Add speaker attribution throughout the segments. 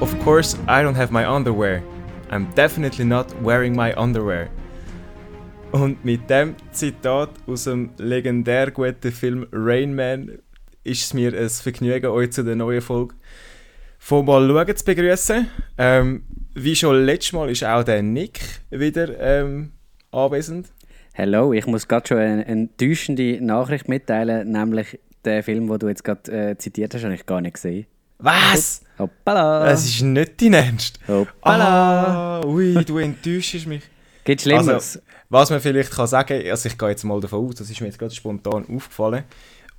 Speaker 1: Of course, I don't have my underwear. I'm definitely not wearing my underwear. Und mit dem Zitat aus dem legendär guten Film Rain Man ist es mir ein Vergnügen, euch zu der neuen Folge von Mal schauen zu begrüßen. Ähm, wie schon letztes Mal ist auch der Nick wieder ähm, anwesend.
Speaker 2: Hallo, ich muss gerade schon eine enttäuschende Nachricht mitteilen, nämlich den Film, den du jetzt gerade äh, zitiert hast, habe ich gar nicht gesehen.
Speaker 1: Was?
Speaker 2: Hoppala!
Speaker 1: Es ist nicht dein Ernst.
Speaker 2: Hoppala!
Speaker 1: Ah, ui, du enttäuschst mich.
Speaker 2: Gibt Schlimmeres?
Speaker 1: Also, was man vielleicht kann sagen, also ich gehe jetzt mal davon aus, das ist mir jetzt gerade spontan aufgefallen,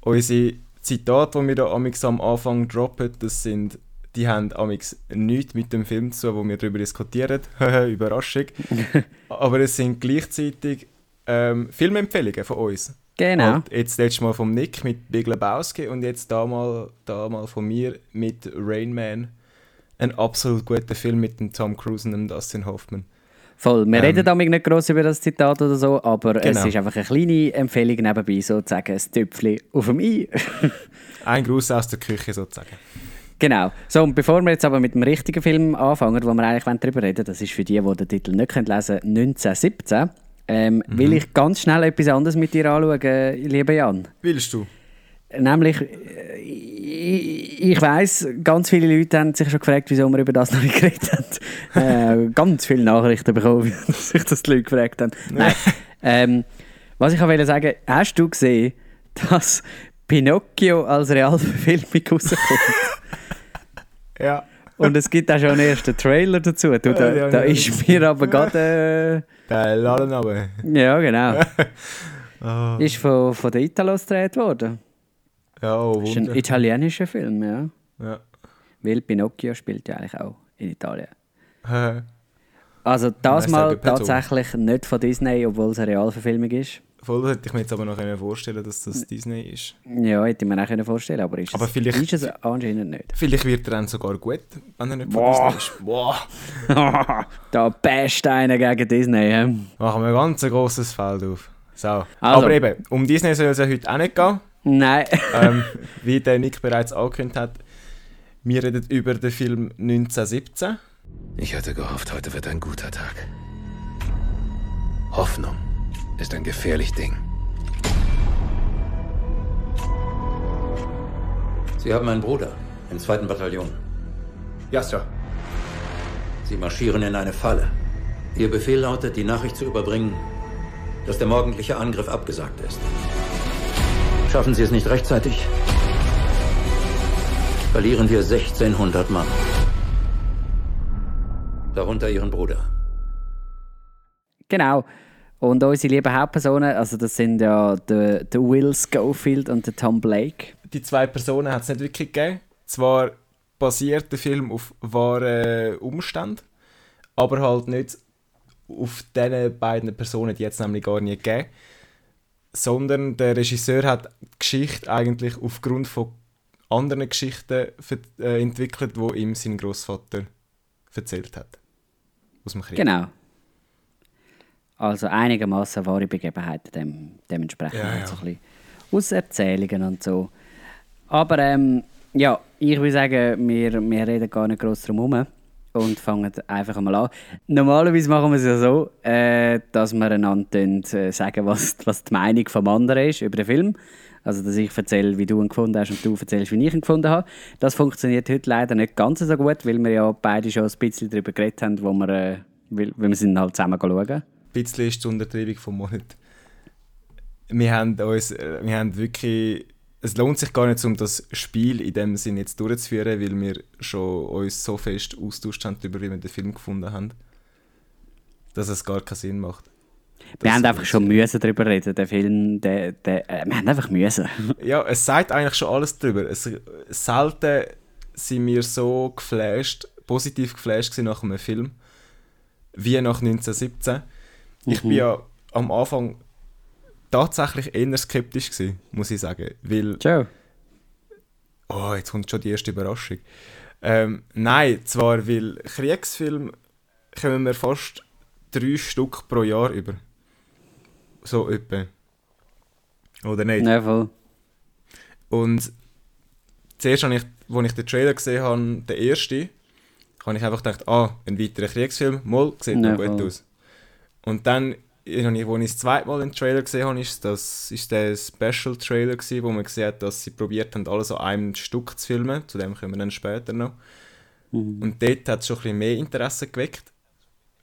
Speaker 1: unsere Zitate, die wir da amix am Anfang droppen, das sind, die haben amix nichts mit dem Film zu, wo wir darüber diskutieren. Überraschung. Aber es sind gleichzeitig ähm, Filmempfehlungen von uns.
Speaker 2: Genau.
Speaker 1: Halt jetzt letztes Mal vom Nick mit Big Lebowski und jetzt da mal, da mal von mir mit Rain Man. Ein absolut guter Film mit dem Tom Cruise und dem Dustin Hoffman.
Speaker 2: Voll. Wir
Speaker 1: ähm,
Speaker 2: reden damit nicht gross über das Zitat oder so, aber es
Speaker 1: Genau.
Speaker 2: ist einfach eine kleine Empfehlung nebenbei, sozusagen ein Tüpfchen auf dem I.
Speaker 1: Ein Gruß aus der Küche sozusagen.
Speaker 2: genau. So, und bevor wir jetzt aber mit dem richtigen Film anfangen, wo wir eigentlich wollen darüber reden das ist für die, die den Titel nicht lesen können, 1917, ähm,
Speaker 1: Mhm.
Speaker 2: will ich ganz schnell etwas anderes mit dir anschauen, lieber Jan.
Speaker 1: Willst du?
Speaker 2: Nämlich, äh, ich, ich weiss, ganz viele Leute haben sich schon gefragt, wieso wir über das noch nicht geredet haben. äh, ganz viele Nachrichten bekommen, dass sich das die Leute gefragt haben. Nein. ähm, was ich auch wollte sagen, hast du gesehen, dass Pinocchio als Realverfilmung rauskommt?
Speaker 1: Ja.
Speaker 2: Und es gibt auch schon einen ersten Trailer dazu. Du, da,
Speaker 1: Ja,
Speaker 2: da
Speaker 1: ja.
Speaker 2: ist mir aber gerade...
Speaker 1: Der Laden aber.
Speaker 2: Äh, ja, genau.
Speaker 1: Ah,
Speaker 2: Ist von, von den Italos gedreht worden.
Speaker 1: ja, oh,
Speaker 2: ist ein italienischer Film, ja.
Speaker 1: Ja.
Speaker 2: Weil Pinocchio spielt ja eigentlich auch in Italien.
Speaker 1: Äh,
Speaker 2: Also das mal tatsächlich nicht von Disney, obwohl es eine Realverfilmung ist.
Speaker 1: Voll hätte ich mir jetzt aber noch können vorstellen dass das Disney ist.
Speaker 2: Ja, hätte ich mir auch vorstellen aber ist,
Speaker 1: Aber
Speaker 2: es,
Speaker 1: vielleicht-
Speaker 2: ist es anscheinend nicht.
Speaker 1: Vielleicht wird er dann sogar gut, wenn er nicht von. Disney ist. Boah.
Speaker 2: da best einer gegen Disney. hä?
Speaker 1: Machen wir ein ganz grosses Feld auf. So.
Speaker 2: Also.
Speaker 1: Aber eben, um Disney soll es ja heute auch nicht gehen.
Speaker 2: Nein.
Speaker 1: ähm, wie der Nick bereits angekündigt hat, wir reden über den Film 1917.
Speaker 3: Ich hatte gehofft, heute wird ein guter Tag. Hoffnung ist ein gefährlich Ding.
Speaker 4: Sie haben einen Bruder im zweiten Bataillon.
Speaker 3: Ja, Sir.
Speaker 4: Sie marschieren in eine Falle. Ihr Befehl lautet, die Nachricht zu überbringen, dass der morgendliche Angriff abgesagt ist. Schaffen Sie es nicht rechtzeitig, verlieren wir 1600 Mann. Darunter Ihren Bruder.
Speaker 2: Genau. Und unsere lieben Hauptpersonen, also das sind ja der, der Will Schofield und der Tom Blake.
Speaker 1: Die zwei Personen hat es nicht wirklich gegeben. Zwar basiert der Film auf wahren Umständen, aber halt nicht auf diesen beiden Personen, die jetzt nämlich gar nie gegeben. Sondern der Regisseur hat die Geschichte eigentlich aufgrund von anderen Geschichten äh, entwickelt, wo ihm sein Großvater erzählt hat. Aus dem Krieg.
Speaker 2: Genau. Also einigermaßen wahre Begebenheiten dem, dementsprechend.
Speaker 1: Ja,
Speaker 2: halt
Speaker 1: ja.
Speaker 2: So ein bisschen aus Erzählungen und so. Aber ähm, ja, ich würde sagen, wir, wir reden gar nicht groß drum herum und fangen einfach einmal an. Normalerweise machen wir es ja so, äh, dass wir einander äh, sagen, was, was die Meinung vom anderen ist über den Film. Also, dass ich erzähle, wie du ihn gefunden hast und du erzählst, wie ich ihn gefunden habe. Das funktioniert heute leider nicht ganz so gut, weil wir ja beide schon ein bisschen darüber geredet haben, wo wir, äh, weil, weil wir sind halt zusammen schauen.
Speaker 1: Ein bisschen ist die Untertreibung vom Monat. Wir haben uns, äh, wir haben wirklich, es lohnt sich gar nicht, um das Spiel in dem Sinn jetzt durchzuführen, weil wir schon uns so fest austauscht haben darüber, wie wir den Film gefunden haben, dass es gar keinen Sinn macht.
Speaker 2: Wir
Speaker 1: Das-
Speaker 2: haben einfach schon müssen darüber reden, der Film, der, der, äh, wir haben einfach müssen.
Speaker 1: Ja, es sagt eigentlich schon alles darüber. Es, selten sind wir so geflasht, positiv geflasht nach einem Film, wie nach 1917. Ich bin ja am Anfang tatsächlich eher skeptisch gewesen, muss ich sagen, weil
Speaker 2: Joe.
Speaker 1: Oh, jetzt kommt schon die erste Überraschung. Ähm, nein, zwar, weil Kriegsfilme kommen wir fast drei Stück pro Jahr über. So etwa. Oder nicht?
Speaker 2: Voll.
Speaker 1: Und zuerst, als ich, als ich den Trailer gesehen habe, der erste, habe ich einfach gedacht, ah, ein weiterer Kriegsfilm, mal, sieht noch gut aus. Und dann, als ich, wo ich das zweite Mal den Trailer gesehen habe, ist das ist der Special-Trailer wo man gesehen hat, dass sie probiert haben, alles an einem Stück zu filmen. Zu dem kommen wir dann später noch.
Speaker 2: Mhm.
Speaker 1: Und dort hat es schon ein bisschen mehr Interesse geweckt,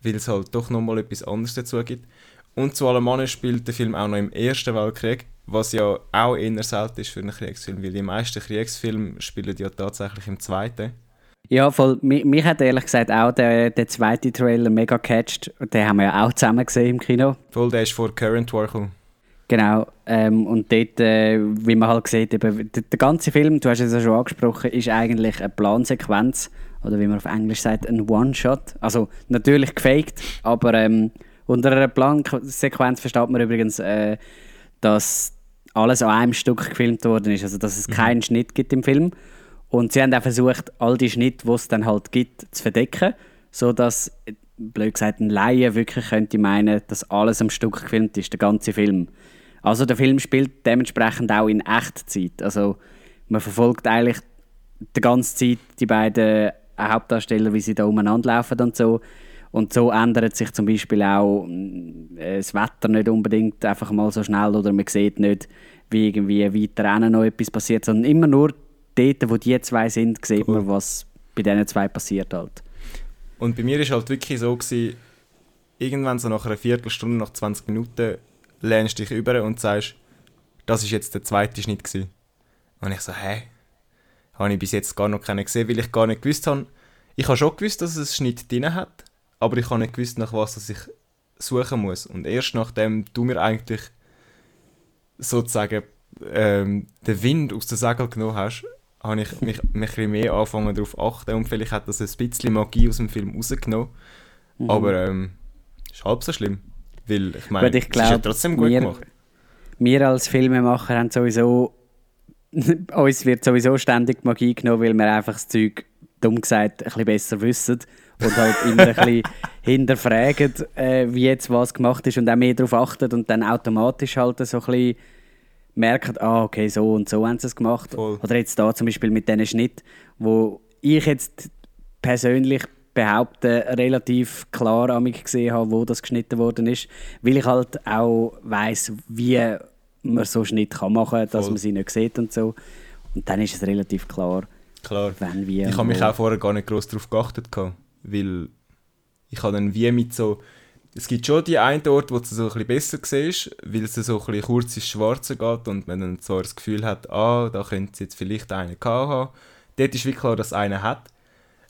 Speaker 1: weil es halt doch nochmal etwas anderes dazu gibt. Und zu allem anderen spielt der Film auch noch im Ersten Weltkrieg, was ja auch eher selten ist für einen Kriegsfilm, weil die meisten Voll spielen ja tatsächlich im Zweiten.
Speaker 2: Ja, voll. Mich, mich hat ehrlich gesagt auch der, der zweite Trailer mega catcht. Den haben wir ja auch zusammen gesehen im Kino.
Speaker 1: Voll, der ist vor Current War gekommen.
Speaker 2: Genau. Ähm, und dort, äh, wie man halt sieht, eben, der, der ganze Film, du hast es ja schon angesprochen, ist eigentlich eine Plansequenz. Oder wie man auf Englisch sagt, ein One-Shot. Also natürlich gefaked, aber ähm, unter einer Plansequenz versteht man übrigens, äh, dass alles an einem Stück gefilmt worden ist. Also dass es keinen Schnitt gibt im Film. Und sie haben auch versucht, all die Schnitte, die es dann halt gibt, zu verdecken, sodass, blöd gesagt, ein Laie wirklich könnte meinen, dass alles am Stück gefilmt ist, der ganze Film. Also der Film spielt dementsprechend auch in Echtzeit. Also man verfolgt eigentlich die ganze Zeit die beiden Hauptdarsteller, wie sie da umeinander laufen und so. Und so ändert sich zum Beispiel auch äh, das Wetter nicht unbedingt einfach mal so schnell oder man sieht nicht, wie irgendwie weiter noch etwas passiert, sondern immer nur dort, wo die zwei sind, sieht man, was bei diesen zwei passiert halt.
Speaker 1: Und bei mir ist halt wirklich so gewesen, irgendwann so nach einer Viertelstunde, nach 20 Minuten, lehnst du dich über und sagst, das ist jetzt der zweite Schnitt gewesen. Und ich so, hä? Habe ich bis jetzt gar noch keinen gesehen, weil ich gar nicht gewusst habe. Ich habe schon gewusst, dass es einen Schnitt drin hat, aber ich habe nicht gewusst, nach was ich suchen muss. Und erst nachdem du mir eigentlich sozusagen ähm, den Wind aus den Segeln genommen hast, habe ich mich, mich ein bisschen mehr angefangen darauf zu achten und vielleicht hat das ein bisschen Magie aus dem Film rausgenommen.
Speaker 2: Mhm.
Speaker 1: Aber ähm, ist halb so schlimm. Weil ich meine, es ist ja trotzdem gut
Speaker 2: wir-
Speaker 1: gemacht.
Speaker 2: wir als Filmemacher haben sowieso uns wird sowieso ständig Magie genommen, weil wir einfach das Zeug dumm gesagt ein bisschen besser wissen und halt immer ein bisschen hinterfragen, äh, wie jetzt was gemacht ist und auch mehr darauf achten und dann automatisch halt so ein bisschen merken, ah, okay, so und so haben sie es gemacht.
Speaker 1: Voll.
Speaker 2: Oder jetzt da zum Beispiel mit diesen Schnitt, wo ich jetzt persönlich behaupte, relativ klar amig gesehen habe, wo das geschnitten worden ist, weil ich halt auch weiß, wie man so Schnitt kann machen, dass
Speaker 1: Voll.
Speaker 2: man sie nicht sieht und so. Und dann ist es relativ klar,
Speaker 1: Klar.
Speaker 2: wenn wir.
Speaker 1: Ich habe mich auch vorher gar nicht groß darauf geachtet, weil ich habe dann wie mit so... Es gibt schon die einen Ort, wo du so ein besser siehst, weil es so ein bisschen kurz ins Schwarze geht und man dann zwar das Gefühl hat, ah, da könnte es jetzt vielleicht einen gehabt haben. Dort ist wirklich klar, dass einer hat.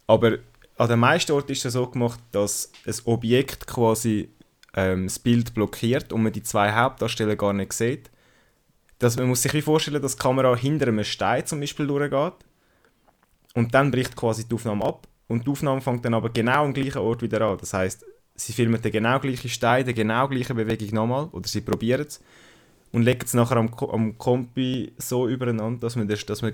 Speaker 1: Aber an den meisten Orten ist es so gemacht, dass ein Objekt quasi ähm, das Bild blockiert und man die zwei Hauptdarsteller gar nicht sieht. Dass, man muss sich wie vorstellen, dass die Kamera hinter einem Stein zum Beispiel durchgeht und dann bricht quasi die Aufnahme ab und die Aufnahme fängt dann aber genau am gleichen Ort wieder an. Das heißt, sie filmen den genau gleichen Stein, die genau gleiche Bewegung nochmal oder sie probieren es und legen es nachher am, am Kompi so übereinander, dass man, das, dass man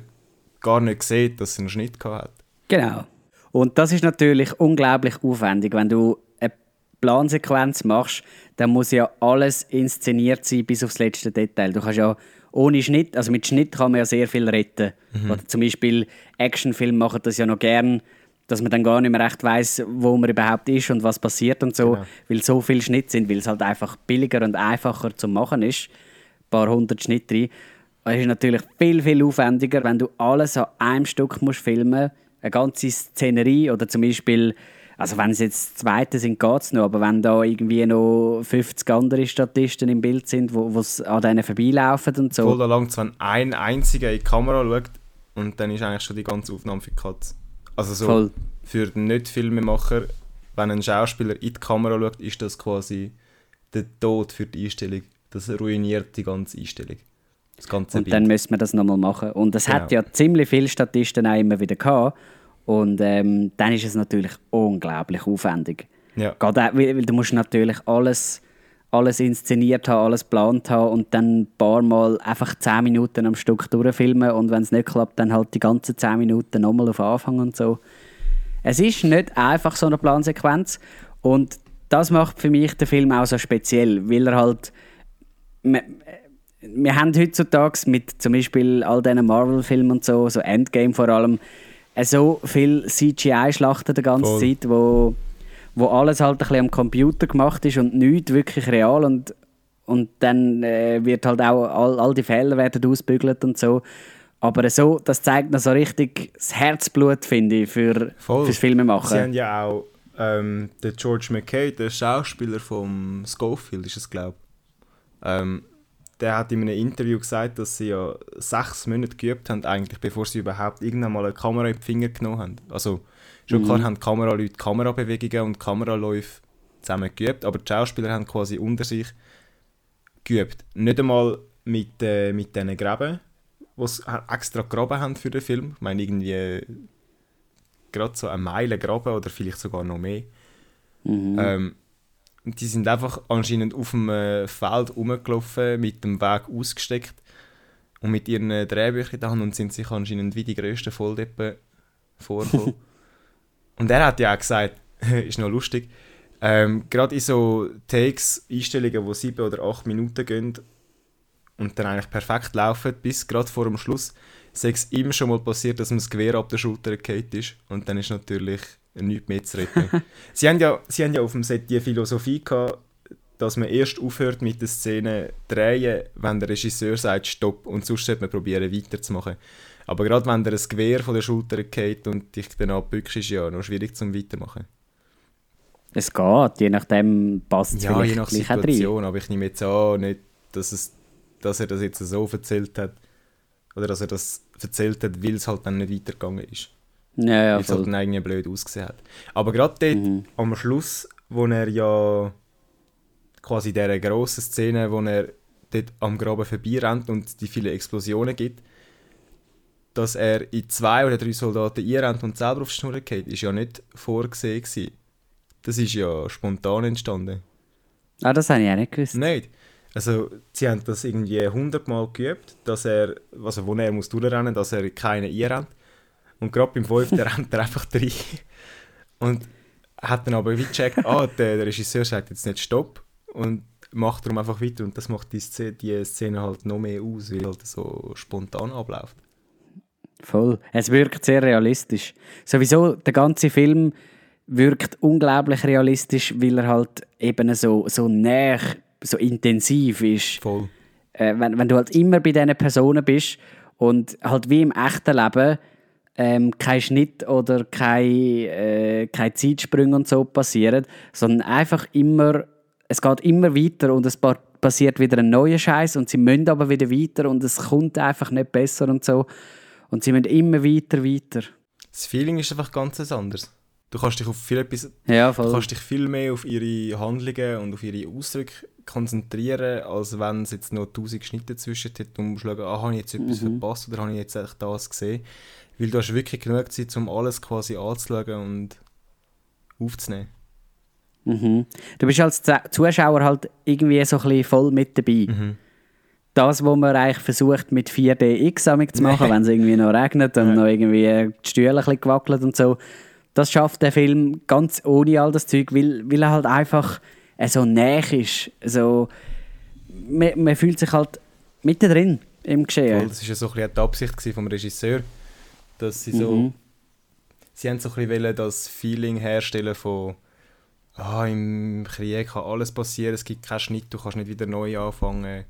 Speaker 1: gar nicht sieht, dass es einen Schnitt gehabt hat.
Speaker 2: Genau. Und das ist natürlich unglaublich aufwendig. Wenn du eine Plansequenz machst, dann muss ja alles inszeniert sein bis aufs letzte Detail. Du kannst ja ohne Schnitt, also mit Schnitt kann man ja sehr viel retten. Oder zum Beispiel Actionfilme machen das ja noch gern, dass man dann gar nicht mehr recht weiß, wo man überhaupt ist und was passiert und so,
Speaker 1: Genau.
Speaker 2: weil so viel Schnitt sind, weil es halt einfach billiger und einfacher zu machen ist. Ein paar hundert Schnitt rein. Es ist natürlich viel, viel aufwendiger, wenn du alles an einem Stück musst filmen eine ganze Szenerie oder zum Beispiel, also wenn es jetzt zweite sind, geht es noch, aber wenn da irgendwie noch 50 andere Statisten im Bild sind, wo es an denen vorbeilaufen und so.
Speaker 1: Voll da langt wenn ein einziger in die Kamera schaut und dann ist eigentlich schon die ganze Aufnahme für die Katz. Also so
Speaker 2: Voll.
Speaker 1: für den Nicht-Filmemacher, wenn ein Schauspieler in die Kamera schaut, ist das quasi der Tod für die Einstellung. Das ruiniert die ganze Einstellung. Das ganze
Speaker 2: Und
Speaker 1: Bild.
Speaker 2: dann müssen wir das nochmal machen. Und es hat
Speaker 1: Genau.
Speaker 2: ja ziemlich viele Statisten auch immer wieder gehabt. Und ähm, dann ist es natürlich unglaublich aufwendig.
Speaker 1: ja.
Speaker 2: Gerade auch, weil, weil du musst natürlich alles, alles inszeniert haben, alles geplant haben und dann ein paar Mal einfach 10 Minuten am Stück durchfilmen und wenn es nicht klappt, dann halt die ganzen 10 Minuten nochmal auf Anfang und so. Es ist nicht einfach so eine Plansequenz und das macht für mich den Film auch so speziell, weil er halt wir, wir haben heutzutage mit zum Beispiel all diesen Marvel-Filmen und so, so Endgame vor allem, so viel CGI-Schlachten die ganze
Speaker 1: Voll.
Speaker 2: Zeit, wo, wo alles halt ein bisschen am Computer gemacht ist und nichts wirklich real und, und dann äh, wird halt auch all, all die Fehler werden ausbügelt und so. Aber so, das zeigt noch so richtig das Herzblut, finde ich, für,
Speaker 1: Voll.
Speaker 2: fürs Filmemachen.
Speaker 1: Sie haben ja auch ähm, der George McKay, der Schauspieler vom Schofield, ist es glaube ähm, der hat in einem Interview gesagt, dass sie ja sechs Monate geübt haben, eigentlich, bevor sie überhaupt irgendwann mal eine Kamera in die Finger genommen haben. Also schon klar haben die Kameraleute Kamerabewegungen und Kameraläufe zusammen geübt, aber die Schauspieler haben quasi unter sich geübt. Nicht einmal mit, äh, mit diesen Gräben, die sie extra graben haben für den Film. Ich meine, irgendwie gerade so eine Meile graben oder vielleicht sogar noch mehr. Ähm, und die sind einfach anscheinend auf dem äh, Feld rumgelaufen, mit dem Weg ausgesteckt und mit ihren Drehbüchern Hand und sind sich anscheinend wie die grössten Volldeppen vorgekommen. und er hat ja auch gesagt, ist noch lustig, ähm, gerade in so Takes, Einstellungen, die sieben oder acht Minuten gehen und dann eigentlich perfekt laufen, bis gerade vor dem Schluss, sei es ihm schon mal passiert, dass ihm das Gewehr ab der Schulter gefallen ist und dann ist natürlich nichts mehr zu retten. sie, haben ja, sie haben ja auf dem Set die Philosophie gehabt, dass man erst aufhört mit der Szene drehen, wenn der Regisseur sagt Stopp und sonst sollte man probieren weiterzumachen. Aber gerade wenn der ein Gewehr von der Schulter geht und dich dann abbückst, ist ja noch schwierig zum Weitermachen.
Speaker 2: Es geht, je nachdem passt es
Speaker 1: Ja,
Speaker 2: vielleicht
Speaker 1: je nach. Situation, aber ich nehme jetzt an, nicht, dass, es, dass er das jetzt so erzählt hat, oder dass er das erzählt hat, weil es halt dann nicht weitergegangen ist.
Speaker 2: Ja, ja,
Speaker 1: weil es halt dann irgendwie blöd ausgesehen hat. Aber gerade dort,
Speaker 2: Mhm.
Speaker 1: am Schluss, wo er ja quasi dieser grossen Szene, wo er dort am Graben vorbeirennt und die vielen Explosionen gibt, dass er in zwei oder drei Soldaten einrennt und selber auf die Schnur geht, ist ja nicht vorgesehen gewesen. Das ist ja spontan entstanden.
Speaker 2: Ah, das habe ich auch nicht gewusst.
Speaker 1: Nicht. Also, sie haben das irgendwie hundertmal geübt, dass er, also wo er muss durchrennen, dass er keinen einrennt. Und gerade beim fünften rennt er einfach rein. Und hat dann aber wie gecheckt, ah, der, der Regisseur sagt jetzt nicht Stopp und macht darum einfach weiter. Und das macht die Szene, die Szene halt noch mehr aus, weil halt so spontan abläuft.
Speaker 2: Voll. Es wirkt sehr realistisch. Sowieso, der ganze Film wirkt unglaublich realistisch, weil er halt eben so, so näher, so intensiv ist.
Speaker 1: Voll.
Speaker 2: Äh, wenn, wenn du halt immer bei diesen Personen bist und halt wie im echten Leben ähm, kein Schnitt oder kein, äh, kein Zeitsprung und so passieren, sondern einfach immer, es geht immer weiter und es pa- passiert wieder ein neuer Scheiß und sie müssen aber wieder weiter und es kommt einfach nicht besser und so. Und sie müssen immer weiter, weiter.
Speaker 1: Das Feeling ist einfach ganz anderes. Du kannst dich auf viel etwas
Speaker 2: Ja,
Speaker 1: Du kannst dich viel mehr auf ihre Handlungen und auf ihre Ausdrücke konzentrieren, als wenn es jetzt noch tausend Schnitte zwischen hat und musst schauen, ah, habe ich jetzt etwas verpasst oder habe ich jetzt echt das gesehen. Weil du hast wirklich genug Zeit, um alles quasi anzuschauen und aufzunehmen.
Speaker 2: Mhm. Du bist als Zu- Zuschauer halt irgendwie so ein bisschen voll mit dabei.
Speaker 1: Mhm.
Speaker 2: Das, was man eigentlich versucht mit 4DX amig zu machen, wenn es irgendwie noch regnet und noch irgendwie die Stühle ein bisschen gewackelt und so, das schafft der Film ganz ohne all das Zeug, weil, weil er halt einfach äh, so näher ist. So, man, man fühlt sich halt mittendrin im
Speaker 1: Voll,
Speaker 2: Geschehen.
Speaker 1: das war ja so ein bisschen die Absicht vom Regisseur, dass sie so...
Speaker 2: Mhm.
Speaker 1: Sie haben so ein bisschen das Feeling herstellen von ah, im Krieg kann alles passieren, es gibt keinen Schnitt, du kannst nicht wieder neu anfangen.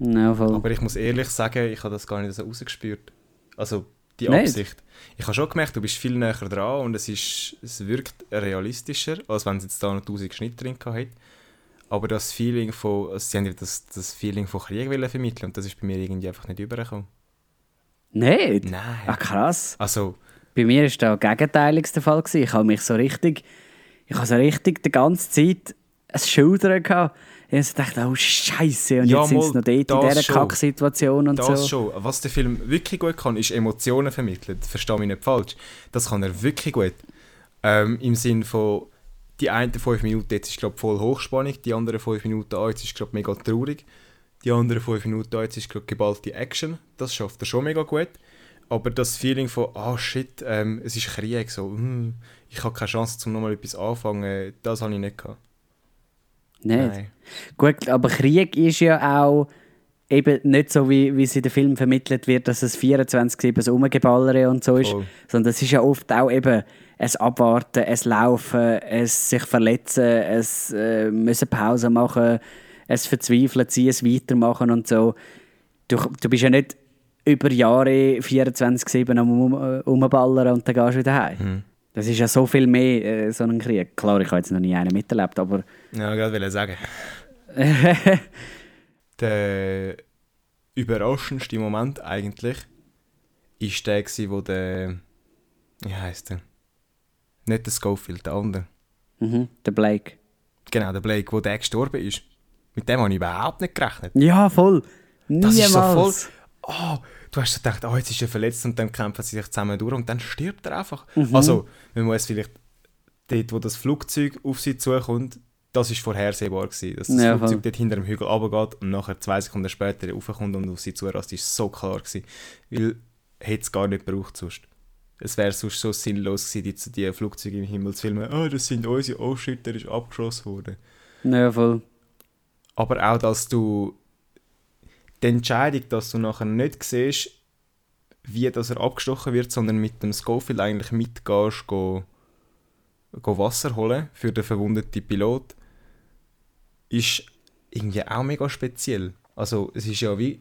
Speaker 2: Ja, voll.
Speaker 1: Aber ich muss ehrlich sagen, ich habe das gar nicht so rausgespürt. Also die
Speaker 2: Nicht?
Speaker 1: Absicht. Ich habe schon gemerkt, du bist viel näher dran und es, ist, es wirkt realistischer, als wenn es jetzt da noch 1000 Schnitte drin hätte. Aber das Feeling von, also sie haben das, das Feeling von Krieg vermitteln und das ist bei mir irgendwie einfach nicht übergekommen.
Speaker 2: Nicht?
Speaker 1: Nein.
Speaker 2: Ah, krass.
Speaker 1: Also,
Speaker 2: Bei mir war da gegenteilig der Fall. Gewesen. Ich habe mich so richtig, ich habe so richtig die ganze Zeit ein Schildern gehabt. Ich habe so gedacht, oh Scheiße, und
Speaker 1: Ja,
Speaker 2: jetzt sind sie noch dort in
Speaker 1: das
Speaker 2: dieser
Speaker 1: schon.
Speaker 2: Kacksituation und
Speaker 1: das
Speaker 2: so.
Speaker 1: schon. Was der Film wirklich gut kann, ist Emotionen vermitteln. Verstehe mich nicht falsch. Das kann er wirklich gut. Ähm, Im Sinn von, die einen fünf Minuten jetzt ist glaube voll Hochspannung, die anderen fünf Minuten ah, jetzt ist glaube mega traurig, die anderen fünf Minuten ah, jetzt ist glaube geballte Action. Das schafft er schon mega gut. Aber das Feeling von, ah shit, ähm, es ist Krieg, so, hm, ich habe keine Chance, zum nochmal etwas anfangen, das habe ich nicht gehabt.
Speaker 2: Nicht?
Speaker 1: Nein.
Speaker 2: Gut, aber Krieg ist ja auch eben nicht so, wie, wie es in den Filmen vermittelt wird, dass es 24-7 so Rumgeballere und so ist,
Speaker 1: Voll.
Speaker 2: sondern es ist ja oft auch eben ein Abwarten, ein Laufen, ein sich verletzen, ein äh, müssen Pause machen, ein Verzweifeln, ziehen, es weitermachen und so. Du, du bist ja nicht über Jahre 24-7 am um, äh, Rumballern und dann gehst du wieder heim. Das ist ja so viel mehr, äh, so ein Krieg. Klar, ich habe jetzt noch nie einen miterlebt, aber
Speaker 1: Ja, gerade will ich sagen. der überraschendste Moment eigentlich ist der, gewesen, wo der. Wie heisst der? Nicht der Schofield, der andere.
Speaker 2: mhm, der Blake.
Speaker 1: Genau, der Blake, wo der gestorben ist. Mit dem habe ich überhaupt nicht gerechnet.
Speaker 2: Ja, voll.
Speaker 1: Das
Speaker 2: Niemals.
Speaker 1: ist so voll. Oh, du hast so gedacht, oh, jetzt ist er verletzt und dann kämpfen sie sich zusammen durch und dann stirbt er einfach.
Speaker 2: Mhm.
Speaker 1: Also, man muss vielleicht dort, wo das Flugzeug auf sie zukommt, das ist vorhersehbar gewesen, dass das
Speaker 2: Ja,
Speaker 1: Flugzeug
Speaker 2: voll.
Speaker 1: dort hinter dem Hügel runtergeht und nachher zwei Sekunden später raufkommt und auf sie zurast, ist so klar gewesen. Weil, hätte es gar nicht gebraucht sonst. Es wäre sonst so sinnlos gewesen, die, die Flugzeuge im Himmel zu filmen. Ah, das sind unsere, oh shit, der ist abgeschossen worden.
Speaker 2: Ja, voll.
Speaker 1: Aber auch, dass du die Entscheidung, dass du nachher nicht siehst, wie dass er abgestochen wird, sondern mit dem Schofield eigentlich mitgehst, go, go Wasser holen für den verwundeten Pilot, ist irgendwie auch mega speziell. Also es ist ja wie...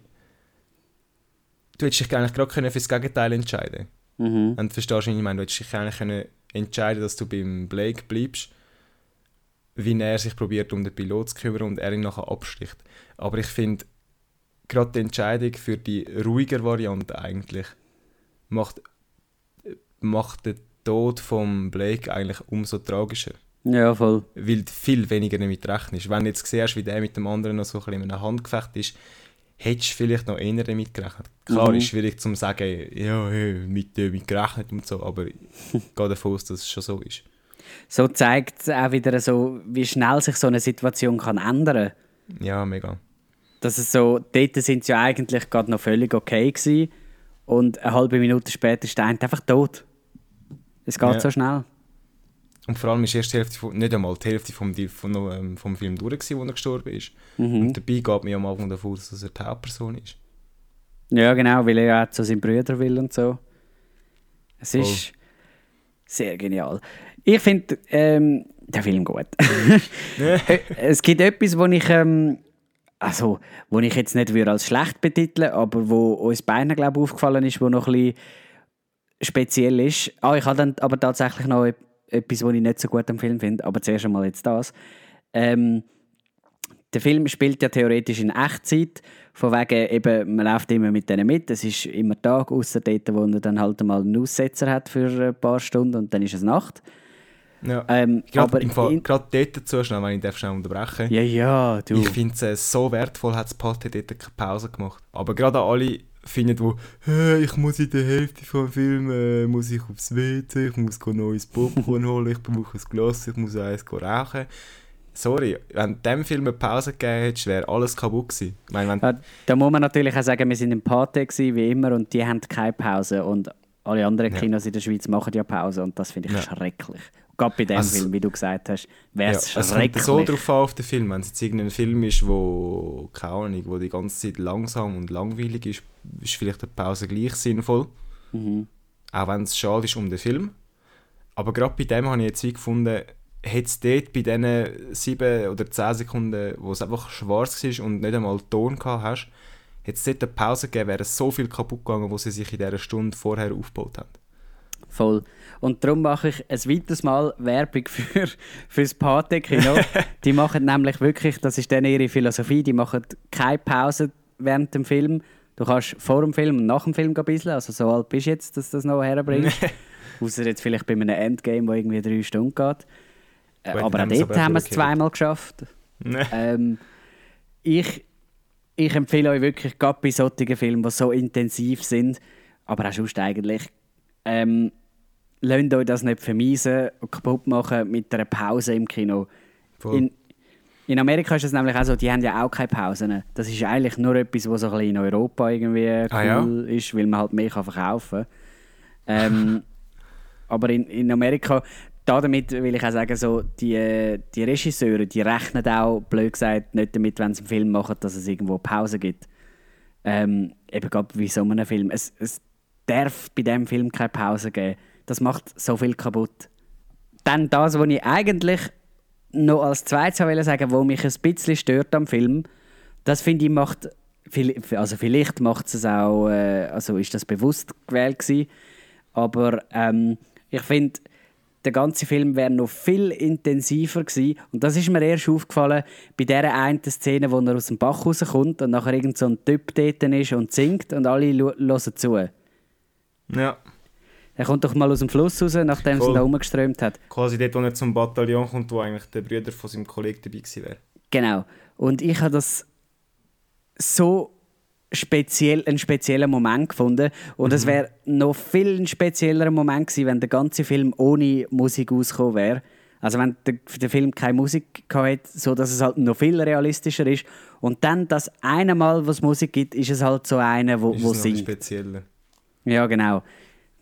Speaker 1: Du hättest dich eigentlich gerade können für das Gegenteil entscheiden
Speaker 2: Mhm.
Speaker 1: und verstehst du, was ich meine? Du hättest dich eigentlich können entscheiden dass du beim Blake bleibst, wie er sich probiert, um den Pilot zu kümmern und er ihn nachher absticht. Aber ich finde, gerade die Entscheidung für die ruhigere Variante eigentlich macht, macht den Tod von Blake eigentlich umso tragischer.
Speaker 2: Ja, voll.
Speaker 1: Weil du viel weniger damit rechnest. Wenn du jetzt siehst, wie der mit dem anderen noch so ein bisschen in einem Handgefecht ist, hättest du vielleicht noch eher damit gerechnet. Klar,
Speaker 2: Mhm.
Speaker 1: ist schwierig zu sagen, ja, mit dem gerechnet und so, aber ich gehe davon aus, dass es schon so ist.
Speaker 2: So zeigt es auch wieder so, wie schnell sich so eine Situation kann ändern
Speaker 1: Ja, mega.
Speaker 2: Dass es so, dort sind sie ja eigentlich gerade noch völlig okay gewesen und eine halbe Minute später ist der eine einfach tot. Es geht
Speaker 1: Ja.
Speaker 2: so schnell.
Speaker 1: Und vor allem ist erst die Hälfte, von, nicht einmal die Hälfte vom, von, ähm, vom Film durch, gewesen, wo er gestorben ist.
Speaker 2: Mhm.
Speaker 1: Und dabei geht mir am Anfang davon aus, dass er die Hauptperson ist.
Speaker 2: Ja, genau, weil er ja auch zu seinen Brüdern will und so. Es
Speaker 1: Voll.
Speaker 2: ist sehr genial. Ich finde ähm, den Film gut. Es gibt etwas, wo ich, ähm, also, wo ich jetzt nicht würde als schlecht betiteln aber wo uns beiden, glaube ich, aufgefallen ist, wo noch ein bisschen speziell ist. Ah, ich habe dann aber tatsächlich noch etwas, was ich nicht so gut am Film finde, aber zuerst einmal jetzt das. Ähm, der Film spielt ja theoretisch in Echtzeit, von wegen eben, man läuft immer mit denen mit, es ist immer Tag, außer dort, wo er dann halt mal einen Aussetzer hat für ein paar Stunden und dann ist es Nacht.
Speaker 1: Ja.
Speaker 2: Ähm,
Speaker 1: Gerade
Speaker 2: aber
Speaker 1: im Fall-
Speaker 2: in-
Speaker 1: gerade dort dazu schnell, wenn ich darf schnell unterbrechen
Speaker 2: Ja, ja, du.
Speaker 1: Ich finde es äh, so wertvoll, hat das Party dort keine Pause gemacht. Aber gerade an alle finden, wo «Hey, ich muss in der Hälfte vom Film äh, muss ich aufs WC, ich muss go neues Popcorn holen, ich brauche ein Glas, ich muss eins rauchen. Sorry, wenn dem Film eine Pause gegeben hättest, wäre alles kaputt gewesen. Ich meine, wenn,
Speaker 2: Ja, da muss man natürlich auch sagen, wir sind im Pate gewesen, wie immer und die haben keine Pause und alle anderen
Speaker 1: Ja.
Speaker 2: Kinos in der Schweiz machen ja Pause und das finde ich
Speaker 1: Ja.
Speaker 2: schrecklich. Gerade bei dem
Speaker 1: Also-
Speaker 2: Film, wie du gesagt hast, wäre
Speaker 1: ja,
Speaker 2: es
Speaker 1: es kommt
Speaker 2: schrecklich.
Speaker 1: so drauf an auf den Film. Wenn es jetzt irgendein Film ist, wo, keine Ahnung, wo die ganze Zeit langsam und langweilig ist, ist vielleicht eine Pause gleich sinnvoll.
Speaker 2: Mhm.
Speaker 1: Auch wenn es schade ist um den Film. Aber gerade bei dem habe ich jetzt wie gefunden, hätte es dort bei diesen sieben oder zehn Sekunden, wo es einfach schwarz war und nicht einmal Ton gehabt hast, hätte es dort eine Pause gegeben, wäre so viel kaputt gegangen, was sie sich in dieser Stunde vorher aufgebaut haben.
Speaker 2: Voll. Und darum mache ich ein weiteres Mal Werbung für, für das Pate-Kino. die machen nämlich wirklich, das ist dann ihre Philosophie, die machen keine Pause während dem Film. Du kannst vor dem Film und nach dem Film gehen bisschen, also so alt bist du jetzt, dass du das noch herbringst. Außer jetzt vielleicht bei einem Endgame, wo irgendwie drei Stunden geht. Äh, aber auch dort haben wir es zweimal geschafft. Ähm, ich, ich empfehle euch wirklich, gerade bei solchen Filmen, die so intensiv sind, aber auch sonst eigentlich, ähm, lasst euch das nicht vermiesen und kaputt machen mit einer Pause im Kino. In, in Amerika ist es nämlich auch so, die haben ja auch keine Pausen. Das ist eigentlich nur etwas, was so ein bisschen in Europa irgendwie cool
Speaker 1: Ah, ja?
Speaker 2: ist, weil man halt mehr kann verkaufen kann. Ähm, aber in, in Amerika, da damit will ich auch sagen, so, die, die Regisseure, die rechnen auch, blöd gesagt, nicht damit, wenn sie einen Film machen, dass es irgendwo Pause gibt. Ähm, eben gerade wie so einem Film. Es, es darf bei diesem Film keine Pause geben. Das macht so viel kaputt. Dann das, was ich eigentlich noch als zweites wollte sagen, was mich ein bisschen stört am Film, das finde ich macht, also vielleicht macht es auch, äh, also ist das bewusst gewählt gewesen, aber ähm, ich finde, der ganze Film wäre noch viel intensiver gewesen. Und das ist mir erst aufgefallen bei dieser einen Szene, wo er aus dem Bach rauskommt und nachher irgend so ein Typ dort ist und singt und alle hören zu.
Speaker 1: Ja.
Speaker 2: Er kommt doch mal aus dem Fluss raus, nachdem es
Speaker 1: Voll.
Speaker 2: da rumgeströmt hat.
Speaker 1: Quasi dort, wo er zum Bataillon kommt, wo eigentlich der Brüder von seinem Kollegen dabei gewesen wäre.
Speaker 2: Genau. Und ich habe das so speziell, einen speziellen Moment gefunden. Und es wäre noch viel ein speziellerer Moment gewesen, wenn der ganze Film ohne Musik ausgekommen wäre. Also wenn der, der Film keine Musik hätte, so dass es halt noch viel realistischer ist. Und dann das eine Mal, wo es Musik gibt, ist es halt so einer, wo,
Speaker 1: Ist
Speaker 2: wo
Speaker 1: es
Speaker 2: singt.
Speaker 1: spezieller.
Speaker 2: Ja, genau.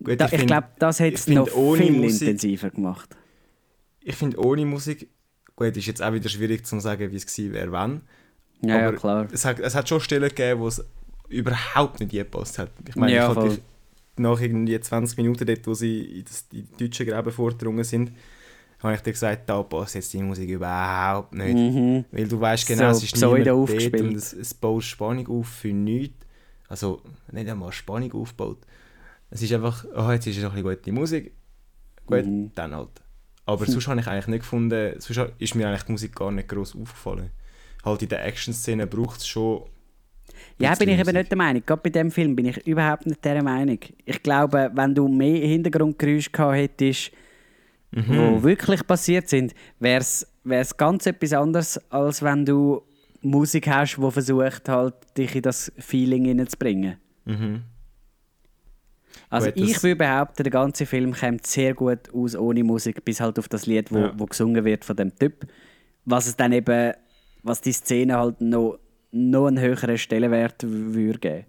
Speaker 1: Gut,
Speaker 2: Da, ich
Speaker 1: find-
Speaker 2: glaube, das hätte
Speaker 1: ich
Speaker 2: es noch
Speaker 1: ohne
Speaker 2: viel
Speaker 1: Musik-
Speaker 2: intensiver gemacht.
Speaker 1: Ich finde, ohne Musik, gut, ist jetzt auch wieder schwierig zu sagen, wie es gewesen wäre, wenn.
Speaker 2: Ja, ja
Speaker 1: aber
Speaker 2: klar.
Speaker 1: Es hat, es hat schon Stellen gegeben, wo es überhaupt nicht gepasst hat. Ich meine,
Speaker 2: Ja,
Speaker 1: ich hatte nach irgendwie 20 Minuten dort, wo sie in, das, in die deutschen Gräben vorgedrungen sind, habe ich dir gesagt, da passt jetzt die Musik überhaupt nicht.
Speaker 2: Mhm.
Speaker 1: Weil du weißt genau,
Speaker 2: So
Speaker 1: es ist
Speaker 2: pseudo
Speaker 1: niemand dort und es, es baut Spannung auf für nichts. Also nicht einmal Spannung aufgebaut. Es ist einfach, oh, jetzt ist noch ein bisschen gute Musik. Gut,
Speaker 2: Mhm.
Speaker 1: dann halt. Aber sonst habe ich eigentlich nicht gefunden, sonst ist mir eigentlich die Musik gar nicht groß aufgefallen. Halt in der Action-Szene braucht es schon...
Speaker 2: Ja, bin ich eben
Speaker 1: Musik.
Speaker 2: nicht der Meinung. Gerade bei dem Film bin ich überhaupt nicht der Meinung. Ich glaube, wenn du mehr Hintergrundgeräusche gehabt hättest,
Speaker 1: Mhm.
Speaker 2: wo wirklich passiert sind, wäre es ganz etwas anderes, als wenn du Musik hast, die versucht, halt, dich in das Feeling hineinzubringen.
Speaker 1: Mhm.
Speaker 2: Also
Speaker 1: Gut,
Speaker 2: ich würde behaupten, der ganze Film kommt sehr gut aus ohne Musik, bis halt auf das Lied, wo,
Speaker 1: Ja.
Speaker 2: wo gesungen wird von dem Typ. Was es dann eben, was die Szene halt noch, noch einen höheren Stellenwert würde geben.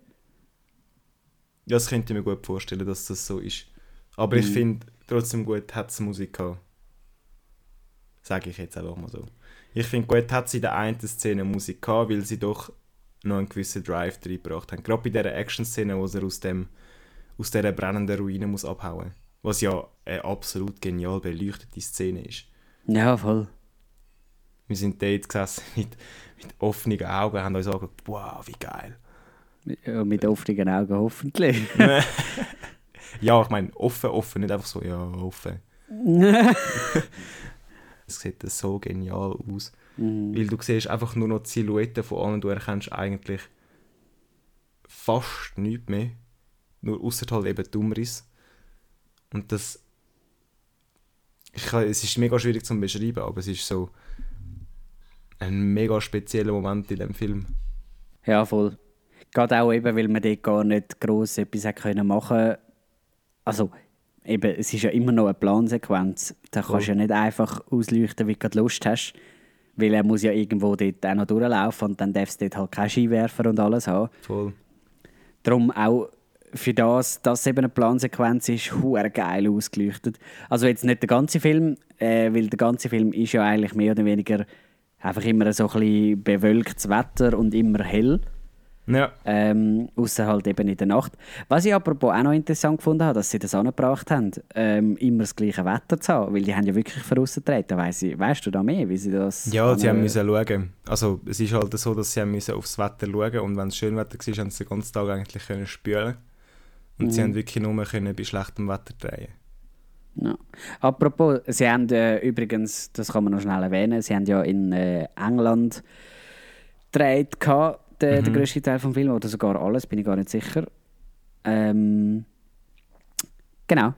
Speaker 1: Ja, das könnte ich mir gut vorstellen, dass das so ist. Aber
Speaker 2: Mhm.
Speaker 1: ich finde trotzdem gut, hat es Musik gehabt. Sage ich jetzt einfach mal so. Ich finde gut, hat sie in der einen Szene Musik gehabt, weil sie doch noch einen gewissen Drive reingebracht haben. Gerade bei dieser Action-Szene, wo sie aus, dem, aus dieser brennenden Ruine muss abhauen Was ja eine absolut genial beleuchtete Szene ist.
Speaker 2: Ja, voll.
Speaker 1: Wir sind dort gesessen mit, mit offenen Augen, haben uns angeschaut, wow, wie geil.
Speaker 2: Ja, mit offenen Augen hoffentlich.
Speaker 1: Ja, ich meine, offen, offen, nicht einfach so, ja, offen. Es sieht so genial aus.
Speaker 2: Mhm.
Speaker 1: Weil du siehst einfach nur noch die Silhouette von allen, du erkennst eigentlich fast nichts mehr. Nur außer halt eben die. Und das. Ich es ist mega schwierig zu beschreiben, aber es ist so ein mega spezieller Moment in dem Film.
Speaker 2: Ja, voll. Gerade auch eben, weil man dort gar nicht gross etwas hat können machen Also, eben, es ist ja immer noch eine Plansequenz. Da kannst du ja nicht einfach ausleuchten, wie du Lust hast. Weil er muss ja irgendwo dort auch noch durchlaufen und dann darf es dort halt keine Skiwerfer und alles haben.
Speaker 1: Voll.
Speaker 2: Darum auch für das, dass eben eine Plansequenz ist, hure geil ausgeleuchtet. Also jetzt nicht der ganze Film, äh, weil der ganze Film ist ja eigentlich mehr oder weniger einfach immer so ein bisschen bewölktes Wetter und immer hell.
Speaker 1: Ja.
Speaker 2: Ähm, außer halt eben in der Nacht. Was ich apropos auch noch interessant gefunden habe, dass sie das angebracht haben, ähm, immer das gleiche Wetter zu haben, weil die haben ja wirklich vorausgetreten. Weiss ich, weißt du da mehr, wie sie das...
Speaker 1: Ja, sie haben müssen schauen. Also es ist halt so, dass sie haben müssen aufs Wetter schauen und wenn es schön Wetter war, haben sie den ganzen Tag eigentlich können spülen. Und sie haben wirklich nur können bei schlechtem Wetter drehen.
Speaker 2: Ja. Apropos, sie haben äh, übrigens, das kann man noch schnell erwähnen, sie haben ja in äh, England gedreht, gehabt, der, der grösste Teil vom Film, oder sogar alles, bin ich gar nicht sicher. Ähm, genau.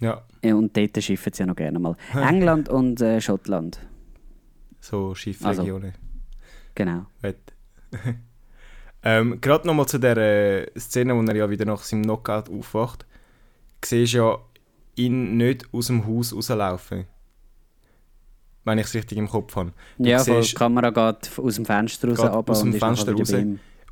Speaker 1: Ja,
Speaker 2: Und dort schiffen sie ja noch gerne mal. England und äh, Schottland.
Speaker 1: so Schiffregionen.
Speaker 2: Genau.
Speaker 1: Gut. ähm, Gerade nochmal zu der äh, Szene, wo er ja wieder nach seinem Knockout aufwacht, siehst du ja ihn nicht aus dem Haus rauslaufen. Wenn ich es richtig im Kopf habe. Du
Speaker 2: ja, voll, die
Speaker 1: siehst-
Speaker 2: Kamera geht aus dem Fenster raus, aber
Speaker 1: aus dem Fenster raus.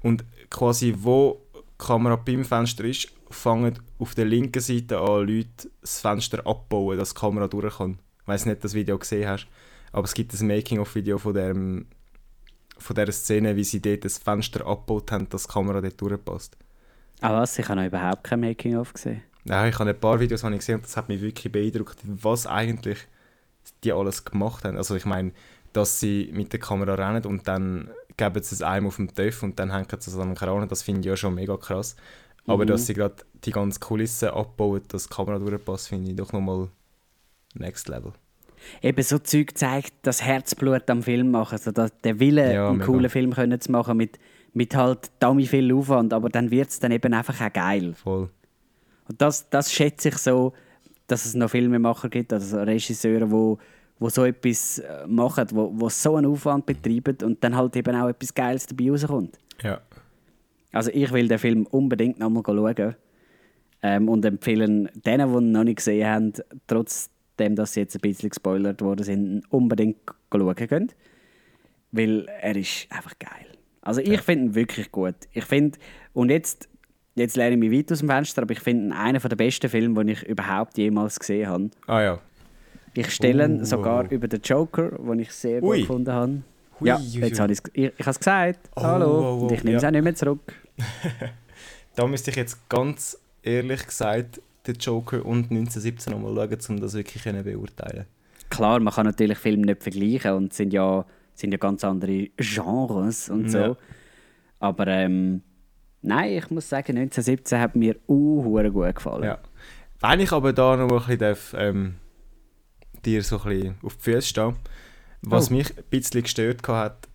Speaker 1: Und quasi, wo die Kamera beim Fenster ist, fangen auf der linken Seite an Leute das Fenster abbauen, dass die Kamera durch kann. Ich weiss nicht, ob du das Video gesehen hast, aber es gibt ein Making-of-Video von dem von dieser Szene, wie sie dort das Fenster abgebaut haben, dass die Kamera dort durchpasst.
Speaker 2: Ah was, ich habe noch überhaupt kein Making-of gesehen.
Speaker 1: Ja, ich habe ein paar Videos habe ich gesehen und das hat mich wirklich beeindruckt, was eigentlich die alles gemacht haben. Also ich meine, dass sie mit der Kamera rennen und dann geben sie es einem auf dem TÜV und dann hängen sie es an den Kran, das finde ich ja schon mega krass. Aber
Speaker 2: Mhm.
Speaker 1: dass sie gerade die ganze Kulisse abbauen, dass die Kamera durchpasst, finde ich doch nochmal next level.
Speaker 2: Eben so Zeug zeigt das Herzblut am Film machen, also das, der Wille,
Speaker 1: Ja,
Speaker 2: einen
Speaker 1: mega.
Speaker 2: coolen Film können zu machen mit, mit halt dummy viel Aufwand, aber dann wird es dann eben einfach auch geil.
Speaker 1: Voll.
Speaker 2: Und das, das schätze ich so, dass es noch Filmemacher gibt, also Regisseure, wo, wo so etwas äh, machen, wo, wo so einen Aufwand betreiben und dann halt eben auch etwas Geiles dabei rauskommt.
Speaker 1: Ja.
Speaker 2: Also ich will den Film unbedingt nochmal schauen ähm, und empfehlen denen, die ihn noch nicht gesehen haben, trotzdem, dass sie jetzt ein bisschen gespoilert worden sind, unbedingt schauen können. Weil er ist einfach geil. Also ich finde ihn wirklich gut. Ich finde, und jetzt, jetzt lerne ich mich weit aus dem Fenster, aber ich finde ihn einer der besten Filme, die ich überhaupt jemals gesehen habe.
Speaker 1: Ah ja.
Speaker 2: Ich stelle ihn
Speaker 1: Oh.
Speaker 2: sogar über den Joker, den ich sehr
Speaker 1: Ui.
Speaker 2: gut gefunden habe.
Speaker 1: Hui,
Speaker 2: ja, jetzt habe ich ich habe es gesagt.
Speaker 1: Oh,
Speaker 2: Hallo.
Speaker 1: oh,
Speaker 2: und ich nehme es
Speaker 1: ja.
Speaker 2: auch nicht mehr zurück.
Speaker 1: Da müsste ich jetzt ganz ehrlich gesagt den Joker und 1917 nochmal schauen, um das wirklich beurteilen
Speaker 2: Klar, man kann natürlich Filme nicht vergleichen und es sind ja, sind ja ganz andere Genres und so.
Speaker 1: Ja.
Speaker 2: Aber ähm, nein, ich muss sagen, 1917 hat mir uh, gut gefallen.
Speaker 1: Ja. Wenn ich aber da noch ein bisschen darf, ähm, dir so ein bisschen auf die Füße stehen, was
Speaker 2: Oh.
Speaker 1: mich ein bisschen gestört hat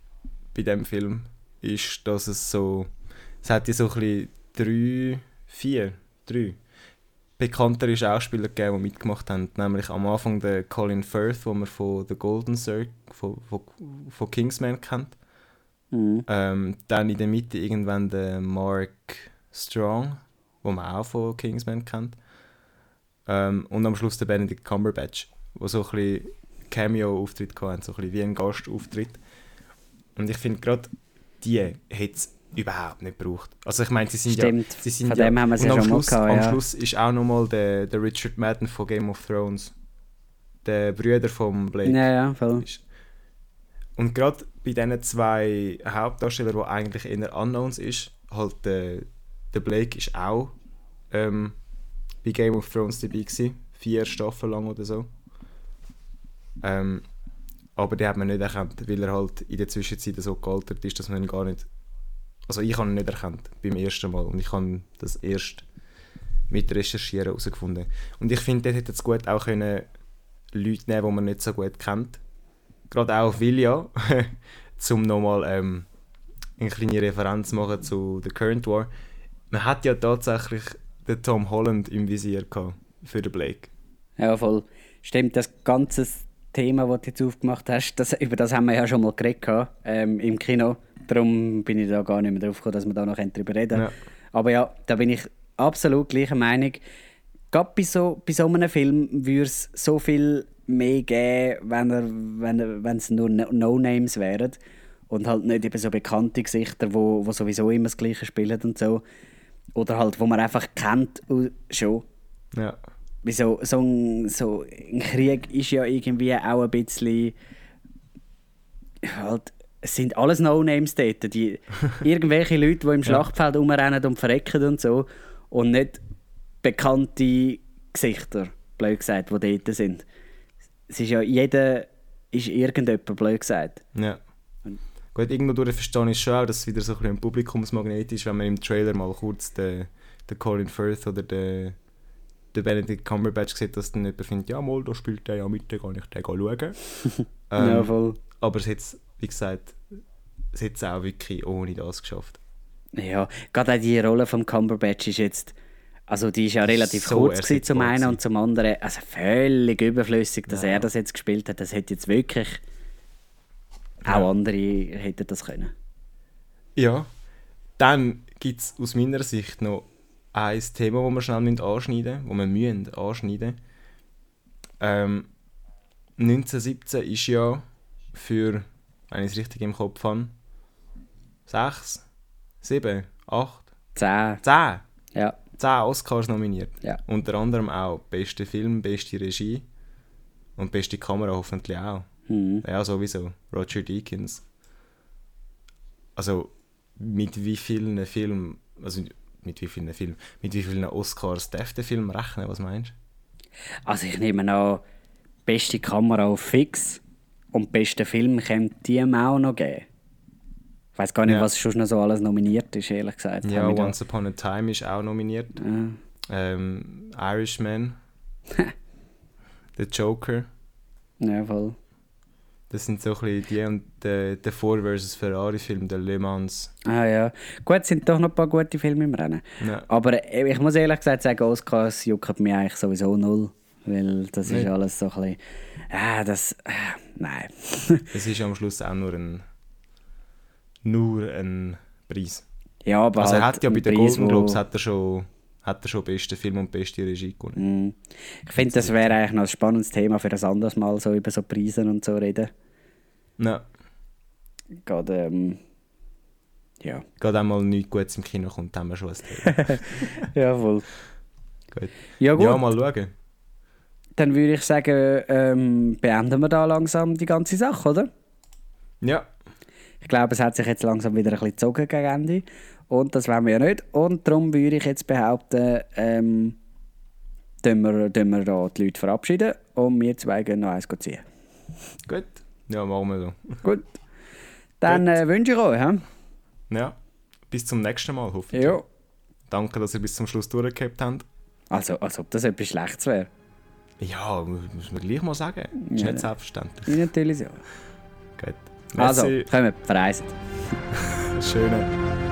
Speaker 1: bei dem Film, ist, dass es so, es hat ja so ein bisschen drei, vier, drei bekanntere Schauspieler gegeben, die mitgemacht haben, nämlich am Anfang der Colin Firth, den man von The Golden Circle, von, von, von Kingsman kennt.
Speaker 2: Mhm.
Speaker 1: Ähm, dann in der Mitte irgendwann der Mark Strong, den man auch von Kingsman kennt. Ähm, und am Schluss der Benedict Cumberbatch, der so ein bisschen Cameo-Auftritt hatte, so ein bisschen wie ein Gastauftritt. Und ich finde gerade, die hätte es überhaupt nicht gebraucht. Also ich meine, sie sind
Speaker 2: Stimmt,
Speaker 1: ja... Sie sind
Speaker 2: von
Speaker 1: ja,
Speaker 2: dem haben wir es ja
Speaker 1: am
Speaker 2: schon mal
Speaker 1: Schluss,
Speaker 2: gehabt,
Speaker 1: Am
Speaker 2: ja.
Speaker 1: Schluss ist auch nochmal der, der Richard Madden von Game of Thrones, der Brüder von Blake.
Speaker 2: Ja, ja, voll.
Speaker 1: Und gerade bei diesen zwei Hauptdarstellern, die eigentlich eher Unknowns ist, halt der, der Blake ist auch ähm, bei Game of Thrones dabei gewesen, vier Staffeln lang oder so. Ähm, aber die hat man nicht erkannt, weil er halt in der Zwischenzeit so gealtert ist, dass man ihn gar nicht... Also ich habe ihn nicht erkannt beim ersten Mal und ich habe das erst mit Recherchieren herausgefunden. Und ich finde, dort hätte es gut auch können Leute nehmen, die man nicht so gut kennt. Gerade auch auf Vilja, um nochmal ähm, eine kleine Referenz zu machen zu The Current War. Man hat ja tatsächlich den Tom Holland im Visier gehabt für den Blake.
Speaker 2: Ja, voll. Stimmt, das ganze Thema, das du jetzt aufgemacht hast, das, über das haben wir ja schon mal geredet ähm, im Kino. Darum bin ich da gar nicht mehr drauf gekommen, dass wir da noch darüber reden.
Speaker 1: Ja.
Speaker 2: Aber ja, da bin ich absolut gleicher Meinung. Gerade bei so, bei so einem Film würde es so viel mehr geben, wenn, er, wenn, er, wenn es nur No- No-Names wären. Und halt nicht eben so bekannte Gesichter, wo, wo sowieso immer das Gleiche spielen und so. Oder halt, wo man einfach kennt schon.
Speaker 1: Ja.
Speaker 2: Wieso, so ein, so ein Krieg ist ja irgendwie auch ein bisschen. Halt, es sind alles No-Names dort. Die, irgendwelche Leute, die im Schlachtfeld rumrennen und verrecken und so. Und nicht bekannte Gesichter, blöd gesagt, die dort sind. Es ist ja jeder ist irgendjemand, blöd gesagt.
Speaker 1: ja. Gut, irgendwo durch verstehe ich schon auch, dass es wieder so ein ein Publikumsmagnet ist, wenn man im Trailer mal kurz den, den Colin Firth oder den, den Benedict Cumberbatch sieht, dass dann jemand findet, ja mal, da spielt der ja mit, dann kann ich den schauen. ähm,
Speaker 2: ja, voll.
Speaker 1: Aber es hat wie gesagt, es hat es auch wirklich ohne das geschafft.
Speaker 2: Ja, gerade auch die Rolle vom Cumberbatch ist jetzt, also die ist ja relativ
Speaker 1: So
Speaker 2: kurz gewesen zum einen und zum anderen, also völlig überflüssig, dass er das jetzt gespielt hat. Das hätte jetzt wirklich auch andere hätten das können.
Speaker 1: Ja. Dann gibt es aus meiner Sicht noch ein Thema, das wir schnell müssen anschneiden müssen, das wir müssen anschneiden ähm, 1917 ist ja für, wenn ich es richtig im Kopf habe, 6, 7, 8,
Speaker 2: Zehn.
Speaker 1: 10,
Speaker 2: Ja,
Speaker 1: 10 Oscars nominiert.
Speaker 2: Ja.
Speaker 1: Unter anderem auch beste Film, beste Regie und beste Kamera hoffentlich auch.
Speaker 2: Mhm.
Speaker 1: Ja, sowieso. Roger Deakins. also mit wie vielen Filmen, also mit wie vielen Filmen, mit wie vielen Oscars darf der Film rechnen, was meinst
Speaker 2: Also ich nehme an, beste Kamera auf fix und beste Film könnte die auch noch geben. Ich weiß gar nicht,
Speaker 1: Ja.
Speaker 2: was schon noch so alles nominiert ist, ehrlich gesagt.
Speaker 1: Ja, Once Upon a Time ist auch nominiert. Ähm, Irishman. The Joker.
Speaker 2: Ja, voll.
Speaker 1: Das sind so ein bisschen die und der, der Ford vs. Ferrari-Film, der Le Mans.
Speaker 2: Ah ja. Gut, es sind doch noch ein paar gute Filme im Rennen.
Speaker 1: Ja.
Speaker 2: Aber äh, ich muss ehrlich gesagt sagen, Oscars juckt mich eigentlich sowieso null. Weil das ist
Speaker 1: Nicht?
Speaker 2: alles so ein bisschen... Ah, das... Äh, nein.
Speaker 1: Es ist am Schluss auch nur ein, nur ein Preis.
Speaker 2: ja, aber
Speaker 1: Also er
Speaker 2: halt
Speaker 1: hat ja bei den
Speaker 2: Preis,
Speaker 1: Golden Globes hat er schon, hat er schon beste Film und beste Regie gewonnen.
Speaker 2: Mm. Ich finde, das wäre eigentlich noch ein spannendes Thema für ein anderes Mal, so über so Preise und so reden.
Speaker 1: Ja,
Speaker 2: Gerade, ähm, ja.
Speaker 1: gerade einmal nichts Gutes im Kino kommt, haben wir schon ein Thema.
Speaker 2: Ja, voll.
Speaker 1: Gut.
Speaker 2: Ja gut,
Speaker 1: Ja, mal schauen.
Speaker 2: dann würde ich sagen, ähm, beenden wir da langsam die ganze Sache, oder?
Speaker 1: Ja,
Speaker 2: Ich glaube, es hat sich jetzt langsam wieder ein bisschen gezogen gegen Ende. Und das wollen wir ja nicht. Und darum würde ich jetzt behaupten, ähm, tun wir, tun wir da die Leute verabschieden und wir zwei gehen noch eins ziehen.
Speaker 1: gut. Ja, machen wir so.
Speaker 2: Gut. Dann äh, wünsche ich euch, hä?
Speaker 1: Ja, bis zum nächsten Mal, hoffe ich.
Speaker 2: Ja.
Speaker 1: Danke, dass ihr bis zum Schluss durchgehabt habt.
Speaker 2: Also, als ob das etwas Schlechtes wäre.
Speaker 1: Ja, muss man gleich mal sagen. Ist
Speaker 2: Ja.
Speaker 1: nicht selbstverständlich.
Speaker 2: Natürlich so.
Speaker 1: Gut.
Speaker 2: Also, kommen, verreisen.
Speaker 1: Schöne.